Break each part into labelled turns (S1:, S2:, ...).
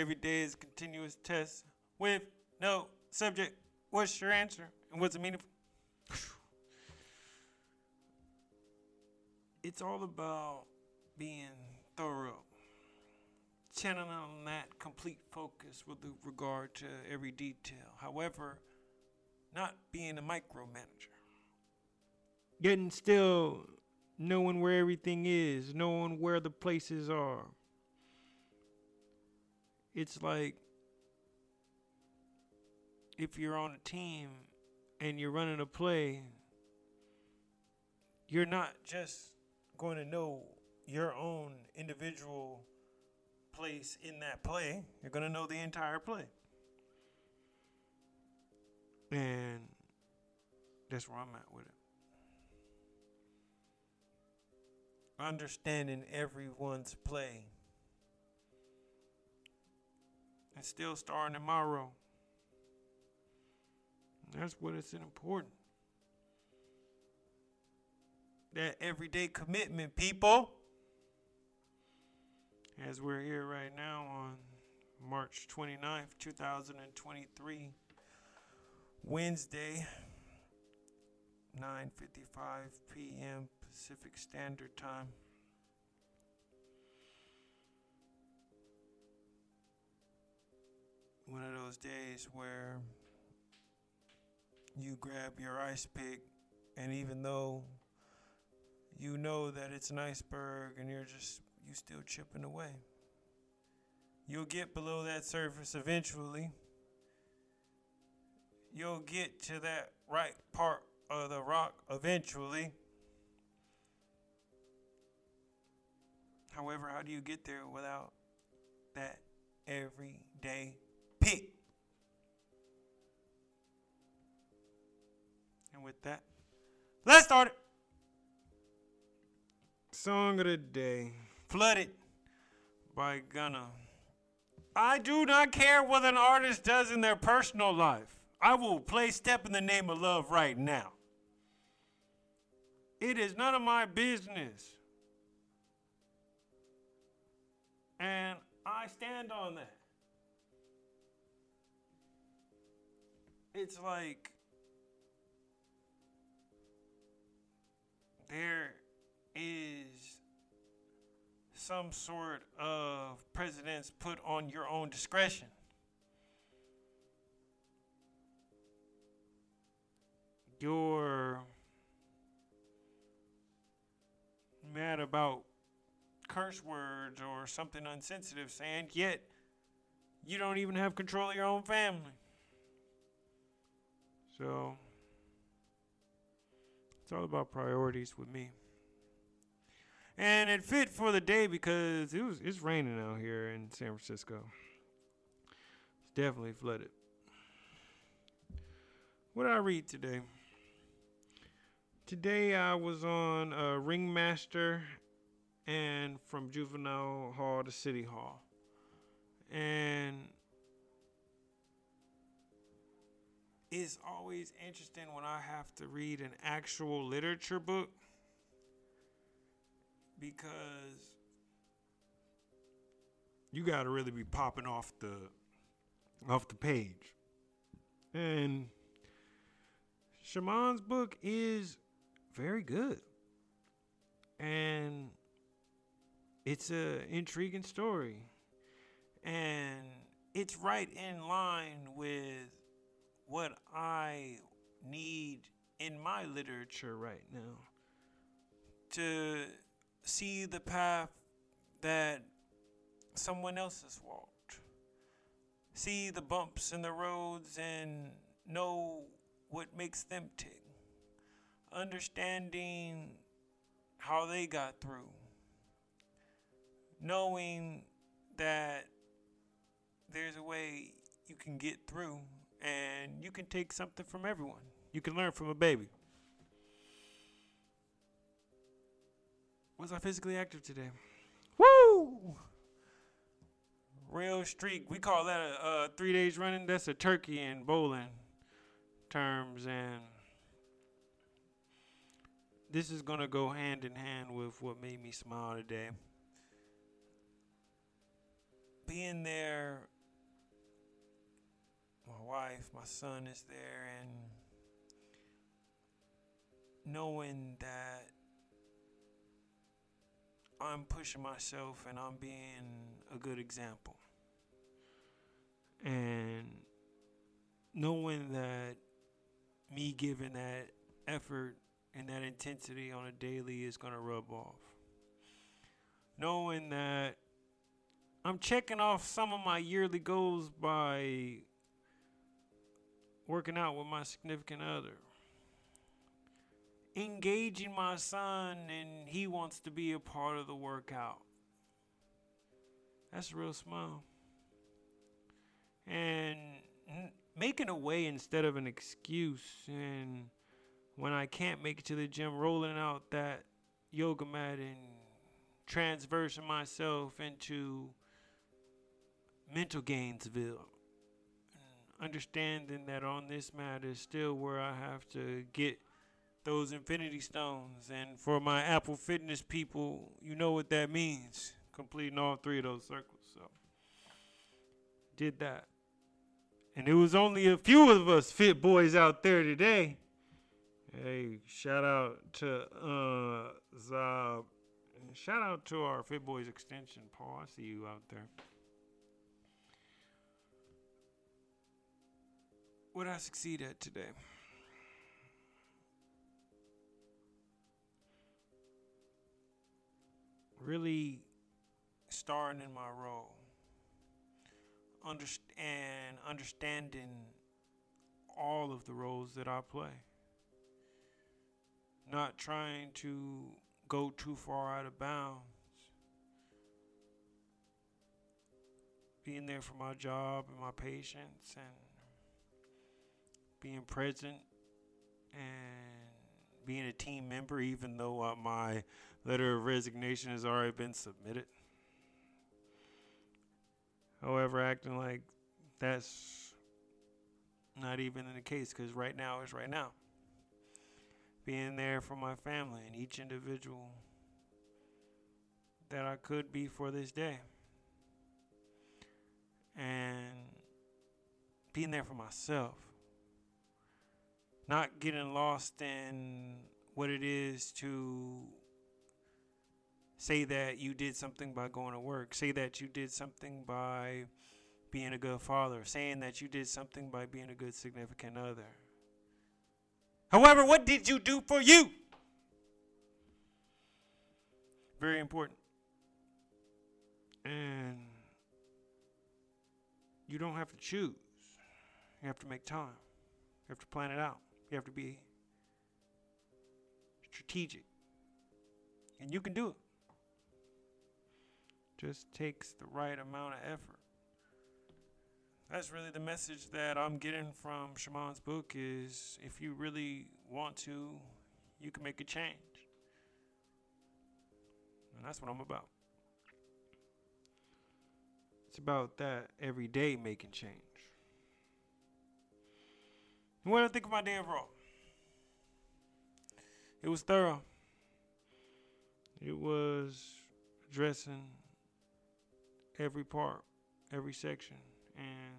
S1: every day is continuous test with no subject. What's your answer? And what's it meaningful? It's all about being thorough, channeling that complete focus with regard to every detail. However, not being a micromanager. Getting still knowing where everything is, knowing where the places are. It's like if you're on a team and you're running a play, you're not just going to know your own individual place in that play, you're going to know the entire play. And that's where I'm at with it. understanding everyone's play and still starting tomorrow. That's what is important. That everyday commitment, people. As we're here right now on March 29th, 2023, Wednesday, 9:55 p.m. Pacific Standard Time. Those days where you grab your ice pick, and even though you know that it's an iceberg and you're just, you still chipping away. You'll get below that surface eventually. You'll get to that right part of the rock eventually. However, how do you get there without that everyday pick? And with that, let's start it. Song of the day Flooded by Gunna. I do not care what an artist does in their personal life. I will play Step in the Name of Love right now. It is none of my business And I stand on that. It's like there is some sort of precedence put on your own discretion. You're mad about curse words or something unsensitive saying, yet you don't even have control of your own family. So it's all about priorities with me. And it fit for the day because it was it's raining out here in San Francisco. It's definitely flooded. What did I read today? Today I was on uh, Ringmaster and from juvenile hall to city hall. And it's always interesting when I have to read an actual literature book because you got to really be popping off the off the page. And Shaman's book is very good. And it's a intriguing story and it's right in line with what I need in my literature right now to see the path that someone else has walked. See the bumps in the roads and know what makes them tick. Understanding how they got through. Knowing that there's a way you can get through and you can take something from everyone. You can learn from a baby. Was I physically active today? Woo! Real streak. We call that a, a three days running. That's a turkey in bowling terms, and this is gonna go hand in hand with what made me smile today. being there, my wife, my son is there, and knowing that I'm pushing myself and I'm being a good example. And knowing that me giving that effort and that intensity on a daily is going to rub off. Knowing that I'm checking off some of my yearly goals by working out with my significant other. Engaging my son and he wants to be a part of the workout. That's a real smile. And making a way instead of an excuse and when I can't make it to the gym, rolling out that yoga mat and transversing myself into mental Gainesville. Understanding that on this matter is still where I have to get those infinity stones. And for my Apple Fitness people, you know what that means. Completing all three of those circles. So did that. And it was only a few of us fit boys out there today. Hey, shout out to uh Zob. Shout out to our Fit Boys extension, Paul. I see you out there. What I succeed at today? Really starring in my role. Underst- and understanding all of the roles that I play not trying to go too far out of bounds. Being there for my job and my patients and being present and being a team member, even though uh, my letter of resignation has already been submitted. However, acting like that's not even in the case because right now is right now being there for my family and each individual that I could be for this day. And being there for myself. Not getting lost in what it is to say that you did something by going to work, say that you did something by being a good father, saying that you did something by being a good significant other However, what did you do for you? Very important. And you don't have to choose. You have to make time. You have to plan it out. You have to be strategic. And you can do it. Just takes the right amount of effort that's really the message that I'm getting from Shaman's book is if you really want to, you can make a change. And that's what I'm about. It's about that every day making change. What do I think of my day overall? It was thorough. It was addressing every part, every section and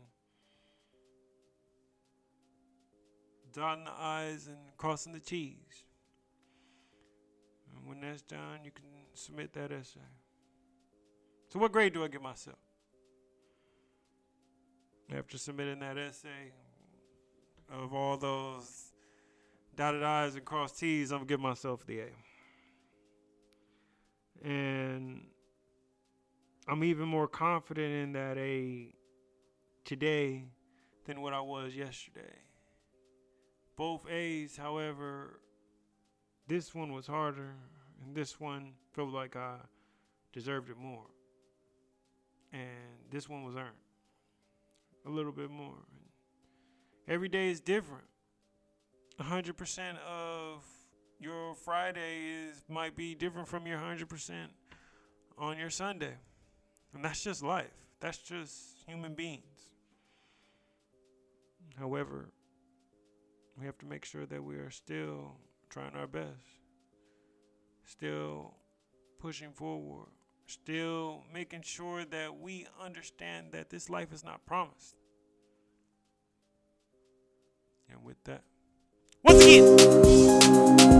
S1: dotting the I's and crossing the T's. And when that's done, you can submit that essay. So, what grade do I give myself? After submitting that essay, of all those dotted I's and crossed T's, I'm to give myself the A. And I'm even more confident in that A today than what I was yesterday. Both A's, however, this one was harder, and this one felt like I deserved it more. And this one was earned a little bit more. Every day is different. 100% of your Friday is might be different from your 100% on your Sunday. And that's just life. That's just human beings. However, we have to make sure that we are still trying our best, still pushing forward, Still making sure that we understand that this life is not promised. And with that, once again.